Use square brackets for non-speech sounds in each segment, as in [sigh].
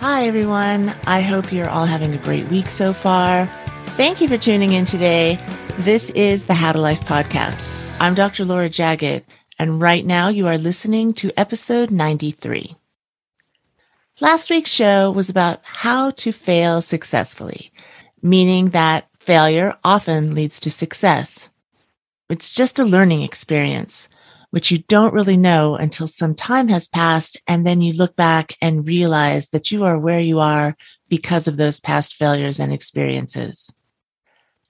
Hi, everyone. I hope you're all having a great week so far. Thank you for tuning in today. This is the How to Life podcast. I'm Dr. Laura Jaggett, and right now you are listening to episode 93. Last week's show was about how to fail successfully, meaning that failure often leads to success. It's just a learning experience, which you don't really know until some time has passed. And then you look back and realize that you are where you are because of those past failures and experiences.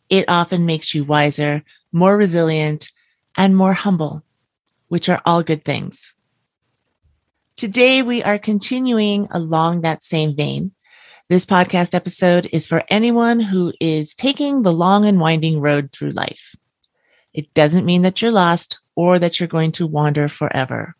It often makes you wiser, more resilient, and more humble, which are all good things. Today, we are continuing along that same vein. This podcast episode is for anyone who is taking the long and winding road through life. It doesn't mean that you're lost or that you're going to wander forever.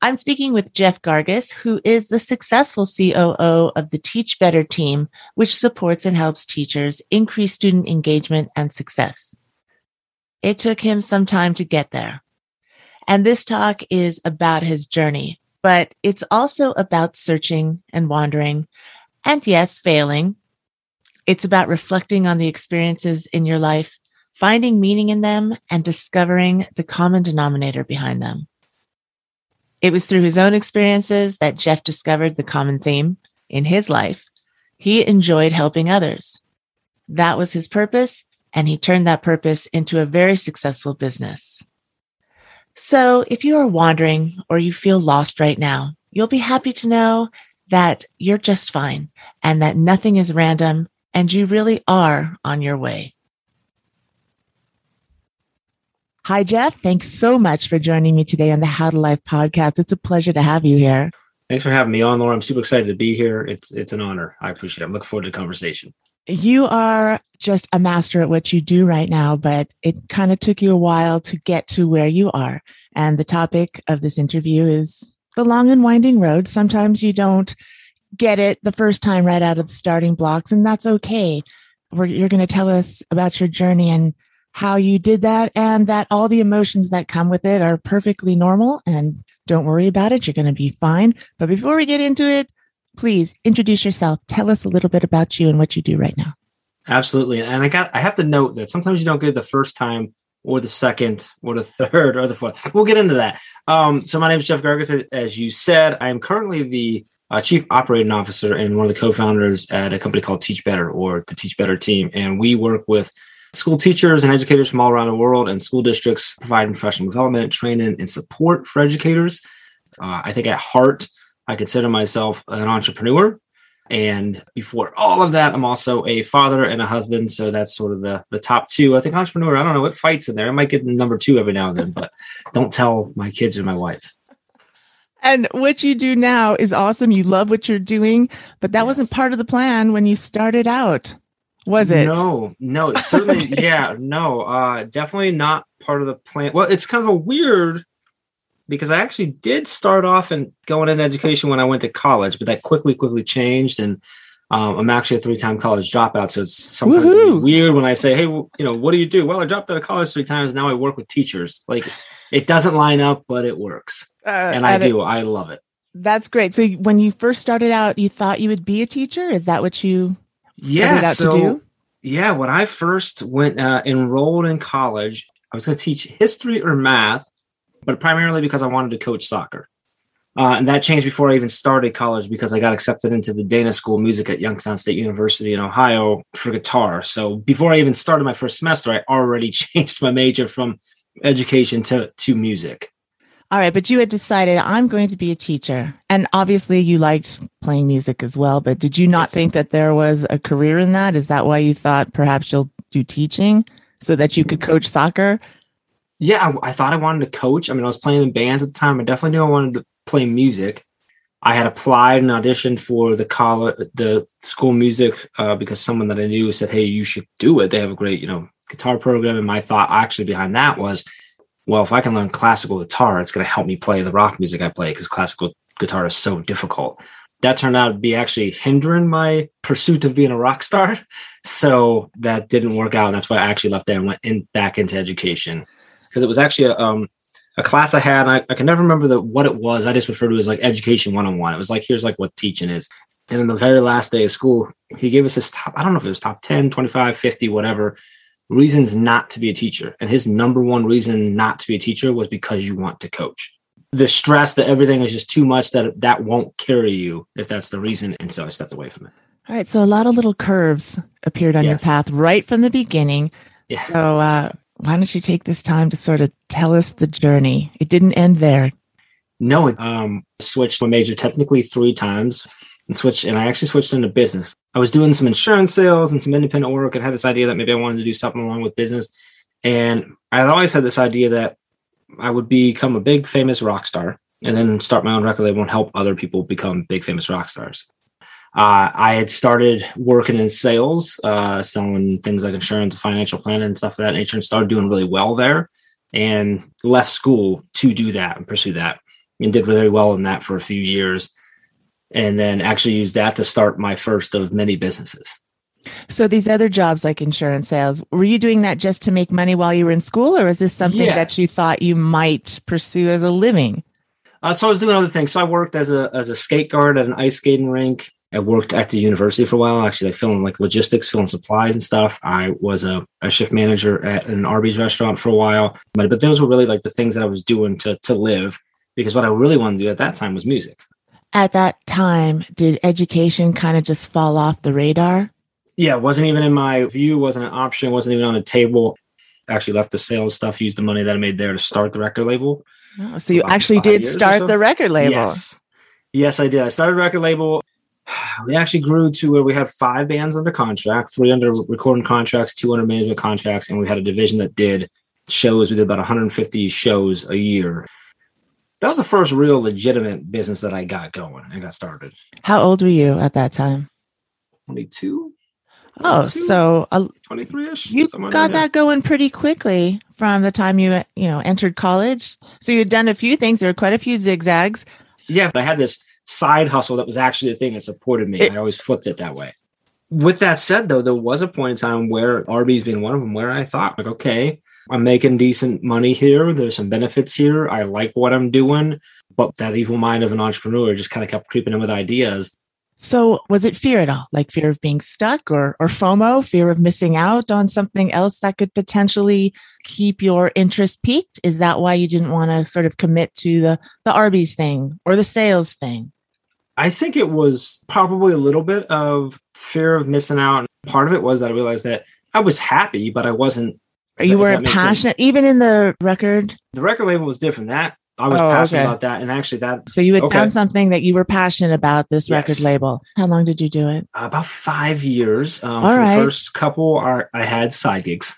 I'm speaking with Jeff Gargas, who is the successful COO of the Teach Better team, which supports and helps teachers increase student engagement and success. It took him some time to get there. And this talk is about his journey, but it's also about searching and wandering and yes, failing. It's about reflecting on the experiences in your life, finding meaning in them and discovering the common denominator behind them. It was through his own experiences that Jeff discovered the common theme in his life. He enjoyed helping others. That was his purpose and he turned that purpose into a very successful business. So if you are wandering or you feel lost right now, you'll be happy to know that you're just fine and that nothing is random and you really are on your way. Hi, Jeff. Thanks so much for joining me today on the How to Life podcast. It's a pleasure to have you here. Thanks for having me on, Laura. I'm super excited to be here. It's it's an honor. I appreciate it. I'm looking forward to the conversation. You are just a master at what you do right now, but it kind of took you a while to get to where you are. And the topic of this interview is the long and winding road. Sometimes you don't get it the first time right out of the starting blocks, and that's okay. you're going to tell us about your journey and how you did that, and that all the emotions that come with it are perfectly normal. And don't worry about it. You're going to be fine. But before we get into it, please introduce yourself. Tell us a little bit about you and what you do right now. Absolutely. And I got I have to note that sometimes you don't get it the first time or the second or the [laughs] third or the fourth. We'll get into that. Um, so my name is Jeff Gargas. As you said, I am currently the uh, chief operating officer and one of the co-founders at a company called Teach Better or the Teach Better team. And we work with school teachers and educators from all around the world and school districts providing professional development, training, and support for educators. Uh, I think at heart, I consider myself an entrepreneur. And before all of that, I'm also a father and a husband. So that's sort of the, the top two. I think entrepreneur, I don't know what fights in there. I might get number two every now and then, but [laughs] don't tell my kids or my wife. And what you do now is awesome. You love what you're doing, but that yes. wasn't part of the plan when you started out, was it? No, no, certainly. [laughs] okay. Yeah, no, uh, definitely not part of the plan. Well, it's kind of a weird because I actually did start off and going into education when I went to college, but that quickly, quickly changed. And um, I'm actually a three-time college dropout, so it's sometimes weird when I say, "Hey, you know, what do you do?" Well, I dropped out of college three times. Now I work with teachers. Like, it doesn't line up, but it works, uh, and I do. It, I love it. That's great. So when you first started out, you thought you would be a teacher. Is that what you yeah, so? Yeah, when I first went uh, enrolled in college, I was going to teach history or math but primarily because I wanted to coach soccer. Uh, and that changed before I even started college because I got accepted into the Dana School of Music at Youngstown State University in Ohio for guitar. So before I even started my first semester, I already [laughs] changed my major from education to, to music. All right, but you had decided I'm going to be a teacher. And obviously you liked playing music as well, but did you not think that there was a career in that? Is that why you thought perhaps you'll do teaching so that you could coach soccer? yeah, I, I, thought I wanted to coach. I mean, I was playing in bands at the time. I definitely knew I wanted to play music. I had applied and auditioned for the college, the school music, uh, because someone that I knew said, "Hey, you should do it. They have a great, you know, guitar program." And my thought actually behind that was, well, if I can learn classical guitar, it's going to help me play the rock music I play because classical guitar is so difficult. that turned out to be actually hindering my pursuit of being a rock star. [laughs] So that didn't work out. That's why I actually left there and went in back into education because it was actually a, um, a class I had. I, I, can never remember the, what it was. I just refer to it as like education one on one. It was like, here's like what teaching is. And in the very last day of school, he gave us his top, I don't know if it was top 10, 25, 50, whatever reasons not to be a teacher. And his number one reason not to be a teacher was because you want to coach. The stress that everything is just too much that that won't carry you if that's the reason. And so I stepped away from it. All right. So a lot of little curves appeared on yes. your path right from the beginning. Yeah. So uh, why don't you take this time to sort of tell us the journey? It didn't end there. No, um, switched my major technically three times and switch and I actually switched into business. I was doing some insurance sales and some independent work and had this idea that maybe I wanted to do something along with business. And I had always had this idea that I would become a big famous rock star and then start my own record label and help other people become big famous rock stars. Uh, I had started working in sales, uh, selling things like insurance, financial planning, and stuff of that nature, and started doing really well there. And left school to do that and pursue that, and did really well in that for a few years and then actually use that to start my first of many businesses. So these other jobs like insurance sales, were you doing that just to make money while you were in school or is this something yeah. that you thought you might pursue as a living? Uh, so I was doing other things. So I worked as a as a skate guard at an ice skating rink. I worked at the university for a while, actually like filling like logistics, filling supplies and stuff. I was a, a shift manager at an Arby's restaurant for a while. But but those were really like the things that I was doing to to live because what I really wanted to do at that time was music at that time, did education kind of just fall off the radar? Yeah, it wasn't even in my view, wasn't an option, wasn't even on the table. Actually left the sales stuff, used the money that I made there to start the record label. Oh, so you actually did start so. the record label. Yes. Yes, I did. I started a record label. [sighs] We actually grew to where we had five bands under contract, three under recording contracts, two under management contracts, and we had a division that did shows. We did about 150 shows a year that was the first real legitimate business that I got going and got started. How old were you at that time? 22. Oh, so uh, 23 ish. You got that going pretty quickly from the time you, you know, entered college. So you had done a few things. There were quite a few zigzags. Yeah. I had this side hustle that was actually the thing that supported me. It, I always flipped it that way. With that said, though, there was a point in time where Arby's being one of them where I thought, like, okay, I'm making decent money here. There's some benefits here. I like what I'm doing. But that evil mind of an entrepreneur just kind of kept creeping in with ideas. So was it fear at all? Like fear of being stuck or, or FOMO, fear of missing out on something else that could potentially keep your interest piqued? Is that why you didn't want to sort of commit to the, the Arby's thing or the sales thing? I think it was probably a little bit of fear of missing out. Part of it was that I realized that I was happy, but I wasn't you were passionate, even in the record. The record label was different. That I was oh, passionate okay. about that, and actually that. So you had okay. found something that you were passionate about. This yes. record label. How long did you do it? Uh, about five years. Um, All right. The first couple, are I had side gigs,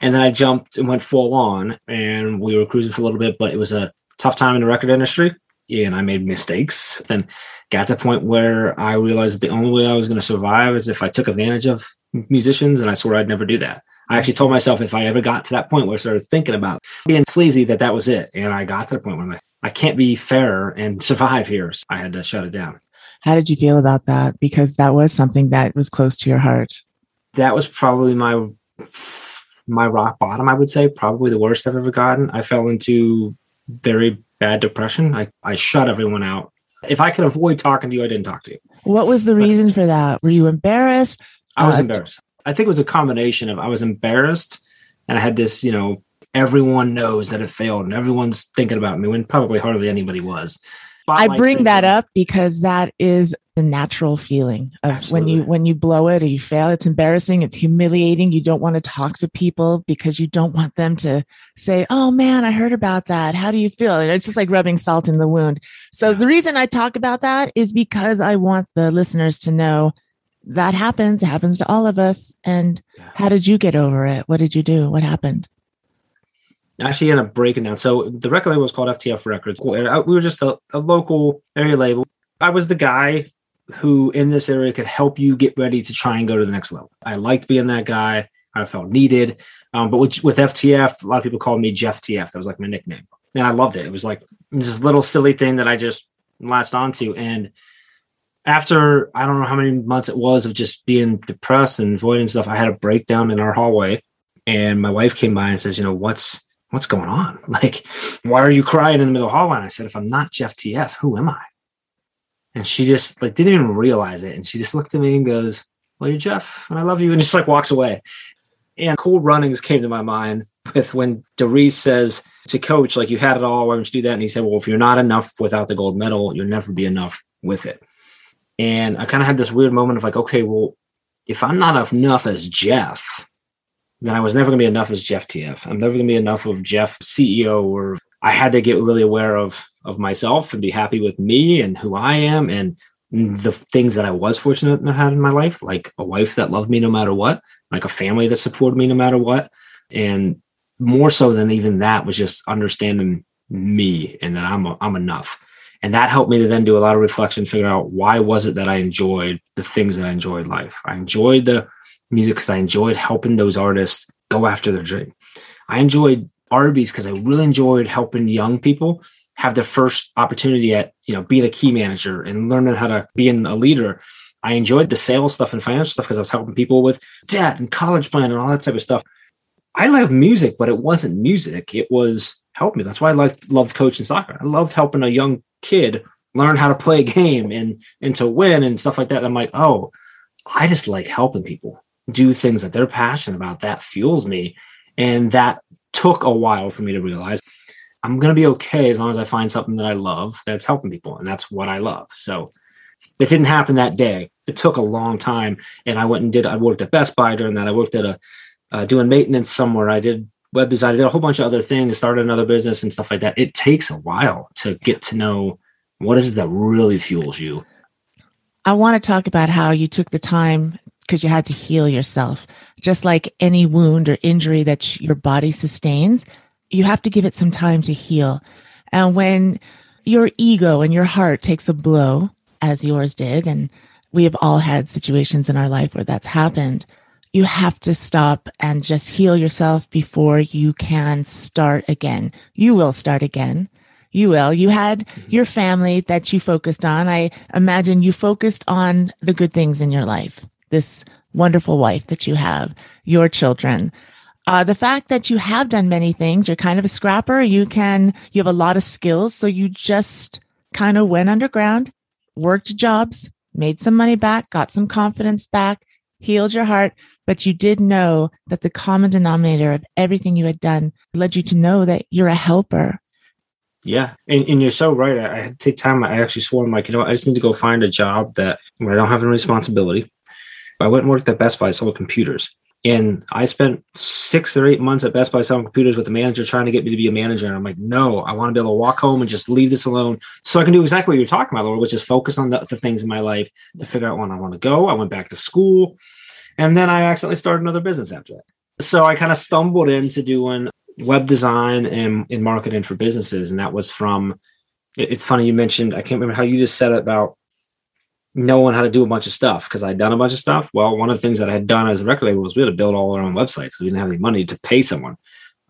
and then I jumped and went full on, and we were cruising for a little bit. But it was a tough time in the record industry, Yeah, and I made mistakes. Then got to the point where I realized that the only way I was going to survive is if I took advantage of musicians, and I swore I'd never do that. I actually told myself if I ever got to that point where I started thinking about being sleazy, that that was it. And I got to the point where I'm like, I can't be fair and survive here. So I had to shut it down. How did you feel about that? Because that was something that was close to your heart. That was probably my my rock bottom, I would say, probably the worst I've ever gotten. I fell into very bad depression. I, I shut everyone out. If I could avoid talking to you, I didn't talk to you. What was the but, reason for that? Were you embarrassed? I was uh, embarrassed. I think it was a combination of I was embarrassed and I had this, you know, everyone knows that it failed and everyone's thinking about me when probably hardly anybody was. I bring that up because that is the natural feeling of Absolutely. when you when you blow it or you fail. It's embarrassing. It's humiliating. You don't want to talk to people because you don't want them to say, "Oh man, I heard about that. How do you feel?" And it's just like rubbing salt in the wound. So the reason I talk about that is because I want the listeners to know that happens, it happens to all of us. And yeah. how did you get over it? What did you do? What happened? Actually, ended up breaking down. So the record label was called FTF Records. We were just a, a local area label. I was the guy who in this area could help you get ready to try and go to the next level. I liked being that guy. I felt needed. Um, but with, with, FTF, a lot of people called me Jeff TF. That was like my nickname. And I loved it. It was like this little silly thing that I just latched onto. And after I don't know how many months it was of just being depressed and avoiding stuff, I had a breakdown in our hallway, and my wife came by and says, "You know what's what's going on? [laughs] Like, why are you crying in the middle of the hallway?" And I said, "If I'm not Jeff TF, who am I?" And she just like didn't even realize it, and she just looked at me and goes, "Well, you're Jeff, and I love you," and just like walks away. And cool runnings came to my mind with when Derice says to coach, like, you had it all, why don't you do that? And he said, Well, if you're not enough without the gold medal, you'll never be enough with it. And I kind of had this weird moment of like, okay, well, if I'm not enough as Jeff, then I was never going to be enough as Jeff TF. I'm never going to be enough of Jeff CEO or I had to get really aware of of myself and be happy with me and who I am and the things that I was fortunate to have in my life, like a wife that loved me no matter what, like a family that supported me no matter what. And more so than even that was just understanding me and that I'm I'm enough and that helped me to then do a lot of reflection figure out why was it that i enjoyed the things that i enjoyed life i enjoyed the music because i enjoyed helping those artists go after their dream i enjoyed arby's because i really enjoyed helping young people have their first opportunity at you know being a key manager and learning how to be a leader i enjoyed the sales stuff and financial stuff because i was helping people with debt and college plan and all that type of stuff i love music but it wasn't music it was help me. That's why I loved, loved coaching soccer. I loved helping a young kid learn how to play a [laughs] game and and to win and stuff like that. I'm like, oh, I just like helping people do things that they're passionate about. That fuels me. And that took a while for me to realize I'm gonna be okay as long as I find something that I love that's helping people. And that's what I love. So it didn't happen that day. It took a long time. And I went and did I worked at Best Buy during that. I worked at a uh, doing maintenance somewhere. I did web design. I did a whole bunch of other things, started another business and stuff like that. It takes a while to get to know what is that really fuels you. I want to talk about how you took the time because you had to heal yourself. Just like any wound or injury that your body sustains, you have to give it some time to heal. And when your ego and your heart takes a blow, as yours did, and we have all had situations in our life where that's happened, you have to stop and just heal yourself before you can start again. You will start again. You will. You had mm-hmm. your family that you focused on. I imagine you focused on the good things in your life. This wonderful wife that you have, your children. Uh, the fact that you have done many things, you're kind of a scrapper. You can, you have a lot of skills. So you just kind of went underground, worked jobs, made some money back, got some confidence back, healed your heart, but you did know that the common denominator of everything you had done led you to know that you're a helper. Yeah, and, and you're so right. I, I had to take time. I actually swore, I'm like, you know, I just need to go find a job that where I don't have any responsibility. I went and worked at Best Buy, sold computers. And I spent six or eight months at Best Buy selling computers with the manager trying to get me to be a manager. And I'm like, no, I want to be able to walk home and just leave this alone so I can do exactly what you're talking about, Laura, which is focus on the, the things in my life to figure out when I want to go. I went back to school. And then I accidentally started another business after that. So I kind of stumbled into doing web design and, and marketing for businesses. And that was from, it's funny you mentioned, I can't remember how you just said it about knowing how to do a bunch of stuff because I'd done a bunch of stuff. Well, one of the things that I had done as a record label was we had to build all our own websites because we didn't have any money to pay someone.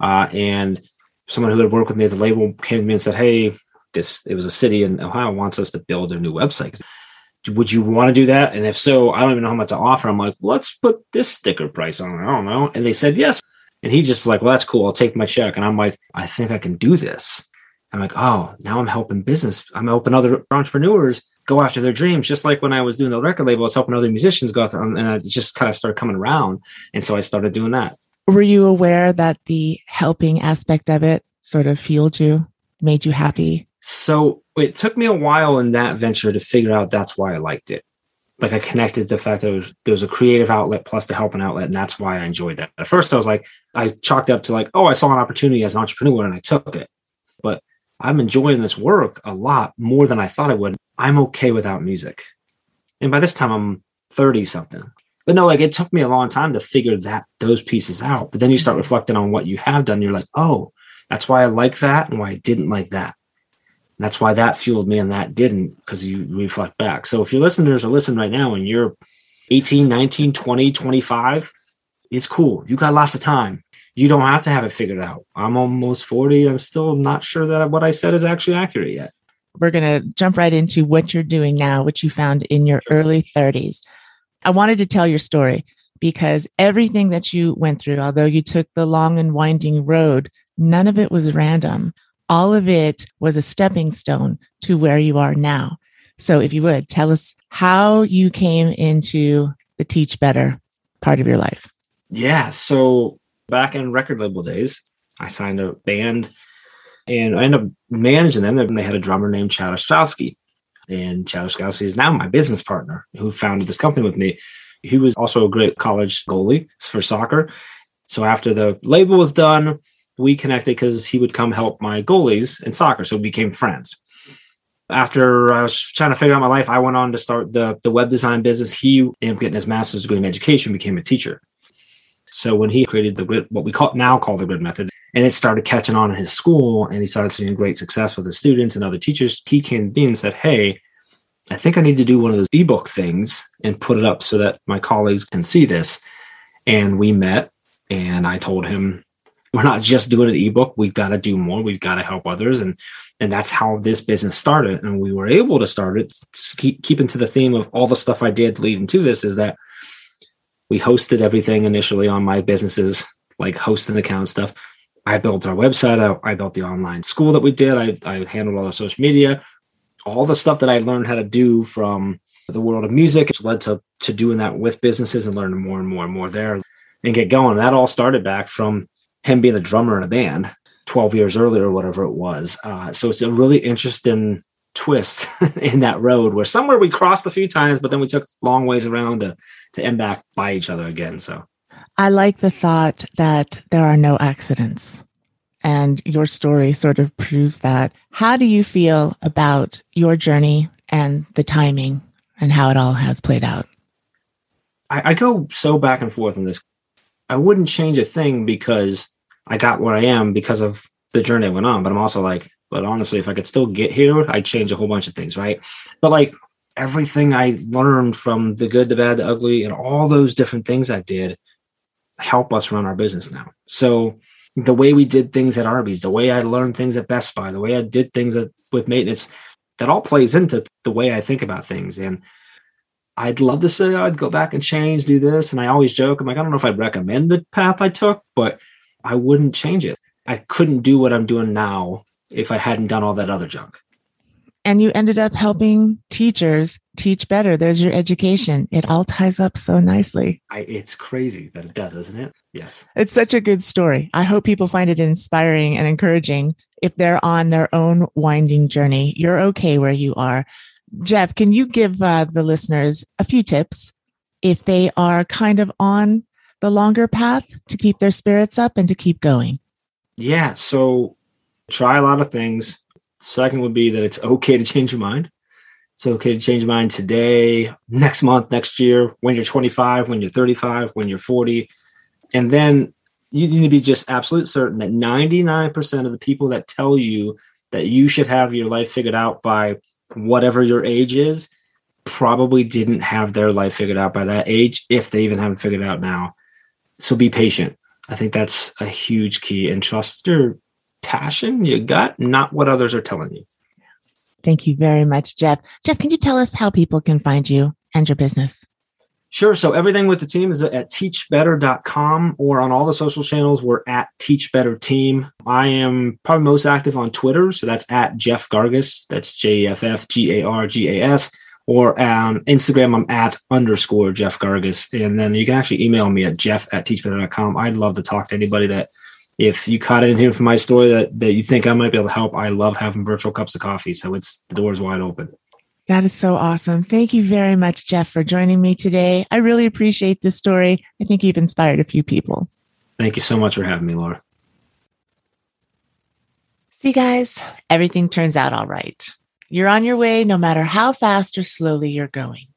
Uh, and someone who had worked with me at the label came to me and said, Hey, this, it was a city in Ohio wants us to build a new website would you want to do that? And if so, I don't even know how much to offer. I'm like, let's put this sticker price on it. I don't know. And they said yes. And he just like, well, that's cool. I'll take my check. And I'm like, I think I can do this. I'm like, oh, now I'm helping business. I'm helping other entrepreneurs go after their dreams. Just like when I was doing the record label, I was helping other musicians go after them. Um, and I just kind of started coming around. And so I started doing that. Were you aware that the helping aspect of it sort of fueled you, made you happy? So it took me a while in that venture to figure out that's why I liked it. Like I connected the fact that was, there was a creative outlet plus the helping outlet, and that's why I enjoyed that. At first, I was like, I chalked up to like, oh, I saw an opportunity as an entrepreneur and I took it. But I'm enjoying this work a lot more than I thought I would. I'm okay without music. And by this time, I'm 30 something. But no, like it took me a long time to figure that those pieces out. But then you start mm-hmm. reflecting on what you have done. You're like, oh, that's why I like that and why I didn't like that. And that's why that fueled me and that didn't because you reflect back. So if your listeners are listening right now and you're 18, 19, 20, 25, it's cool. You got lots of time. You don't have to have it figured out. I'm almost 40. I'm still not sure that what I said is actually accurate yet. We're going to jump right into what you're doing now, which you found in your early 30s. I wanted to tell your story because everything that you went through, although you took the long and winding road, none of it was random. All of it was a stepping stone to where you are now. So if you would tell us how you came into the Teach Better part of your life. Yeah. So back in record label days, I signed a band and I ended up managing them. And They had a drummer named Chad Ostrowski. And Chad Ostrowski is now my business partner who founded this company with me. He was also a great college goalie for soccer. So after the label was done, we connected because he would come help my goalies in soccer. So we became friends. After I was trying to figure out my life, I went on to start the, the web design business. He ended up getting his master's degree in education, became a teacher. So when he created the grid, what we call now call the grid method, and it started catching on in his school, and he started seeing great success with his students and other teachers, he came me and said, "Hey, I think I need to do one of those ebook things and put it up so that my colleagues can see this." And we met, and I told him, "We're not just doing an ebook. We've got to do more. We've got to help others." And and that's how this business started. And we were able to start it. Keep keeping to the theme of all the stuff I did leading to this is that we hosted everything initially on my businesses, like hosting account stuff. I built our website. I, I, built the online school that we did. I, I handled all the social media, all the stuff that I learned how to do from the world of music. which led to to doing that with businesses and learning more and more and more there and get going. And That all started back from him being a drummer in a band 12 years earlier or whatever it was. Uh, so it's a really interesting twist [laughs] in that road where somewhere we crossed a few times, but then we took long ways around to to end back by each other again. So I like the thought that there are no accidents. And your story sort of proves that. How do you feel about your journey and the timing and how it all has played out? I, I go so back and forth on this. I wouldn't change a thing because I got where I am because of the journey I went on. But I'm also like, but honestly, if I could still get here, I'd change a whole bunch of things, right? But like everything I learned from the good, the bad, the ugly, and all those different things I did help us run our business now. So the way we did things at Arby's, the way I learned things at Best Buy, the way I did things at, with maintenance, that all plays into the way I think about things. And I'd love to say I'd go back and change, do this. And I always joke, I'm like, I don't know if I'd recommend the path I took, but I wouldn't change it. I couldn't do what I'm doing now if I hadn't done all that other junk. And you ended up helping teachers teach better. There's your education. It all ties up so nicely. I, it's crazy that it does, isn't it? Yes. It's such a good story. I hope people find it inspiring and encouraging if they're on their own winding journey. You're okay where you are. Jeff, can you give uh, the listeners a few tips if they are kind of on the longer path to keep their spirits up and to keep going? Yeah. So try a lot of things. Second would be that it's okay to change your mind. It's okay to change your mind today, next month, next year, when you're 25, when you're 35, when you're 40. And then you need to be just absolute certain that 99% of the people that tell you that you should have your life figured out by whatever your age is probably didn't have their life figured out by that age, if they even haven't figured it out now. So be patient. I think that's a huge key and trust your passion, your gut, not what others are telling you. Thank you very much, Jeff. Jeff, can you tell us how people can find you and your business? Sure. So everything with the team is at teachbetter.com or on all the social channels. We're at Teach Better Team. I am probably most active on Twitter. So that's at Jeff Gargas. That's J E F F G A R G A S. Or on Instagram, I'm at underscore Jeff Gargas. And then you can actually email me at jeff at teachbetter.com. I'd love to talk to anybody that if you caught anything from my story that, that you think I might be able to help, I love having virtual cups of coffee. So it's the door's wide open. That is so awesome. Thank you very much, Jeff, for joining me today. I really appreciate this story. I think you've inspired a few people. Thank you so much for having me, Laura. See, guys, everything turns out all right. You're on your way no matter how fast or slowly you're going.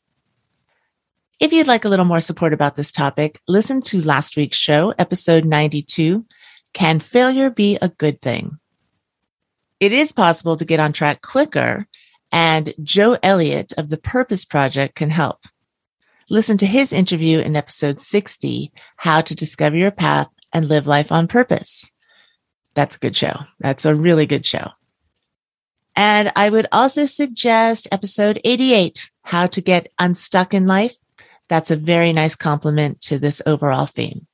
If you'd like a little more support about this topic, listen to last week's show, episode 92 can failure be a good thing? It is possible to get on track quicker, and Joe Elliott of the Purpose Project can help. Listen to his interview in episode 60, How to Discover Your Path and Live Life on Purpose. That's a good show. That's a really good show. And I would also suggest episode 88, how to get unstuck in life. That's a very nice complement to this overall theme.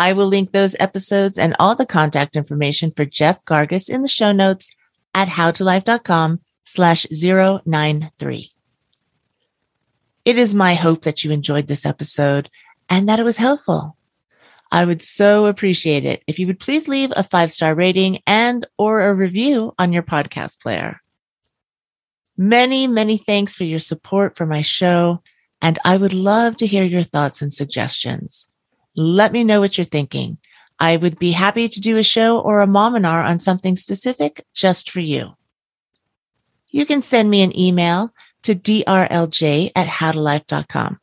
I will link those episodes and all the contact information for Jeff Gargas in the show notes at howtolife.com slash 093. It is my hope that you enjoyed this episode and that it was helpful. I would so appreciate it if you would please leave a five star rating and or a review on your podcast player. Many, many thanks for your support for my show. And I would love to hear your thoughts and suggestions. Let me know what you're thinking. I would be happy to do a show or a mominar on something specific just for you. You can send me an email to drlj at howtolife.com.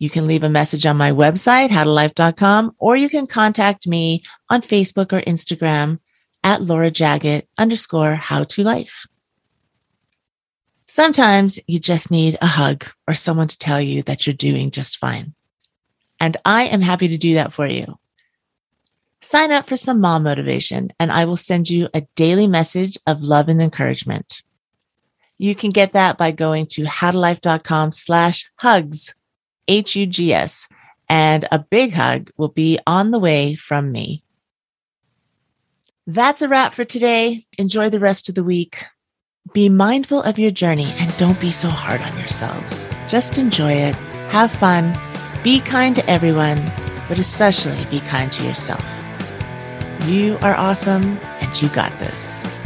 You can leave a message on my website, howtolife.com, or you can contact me on Facebook or Instagram at Laura Jaggett underscore how to life. Sometimes you just need a hug or someone to tell you that you're doing just fine. And I am happy to do that for you. Sign up for some mom motivation and I will send you a daily message of love and encouragement. You can get that by going to howtolife.com slash hugs, H-U-G-S, and a big hug will be on the way from me. That's a wrap for today. Enjoy the rest of the week. Be mindful of your journey and don't be so hard on yourselves. Just enjoy it. Have fun. Be kind to everyone, but especially be kind to yourself. You are awesome and you got this.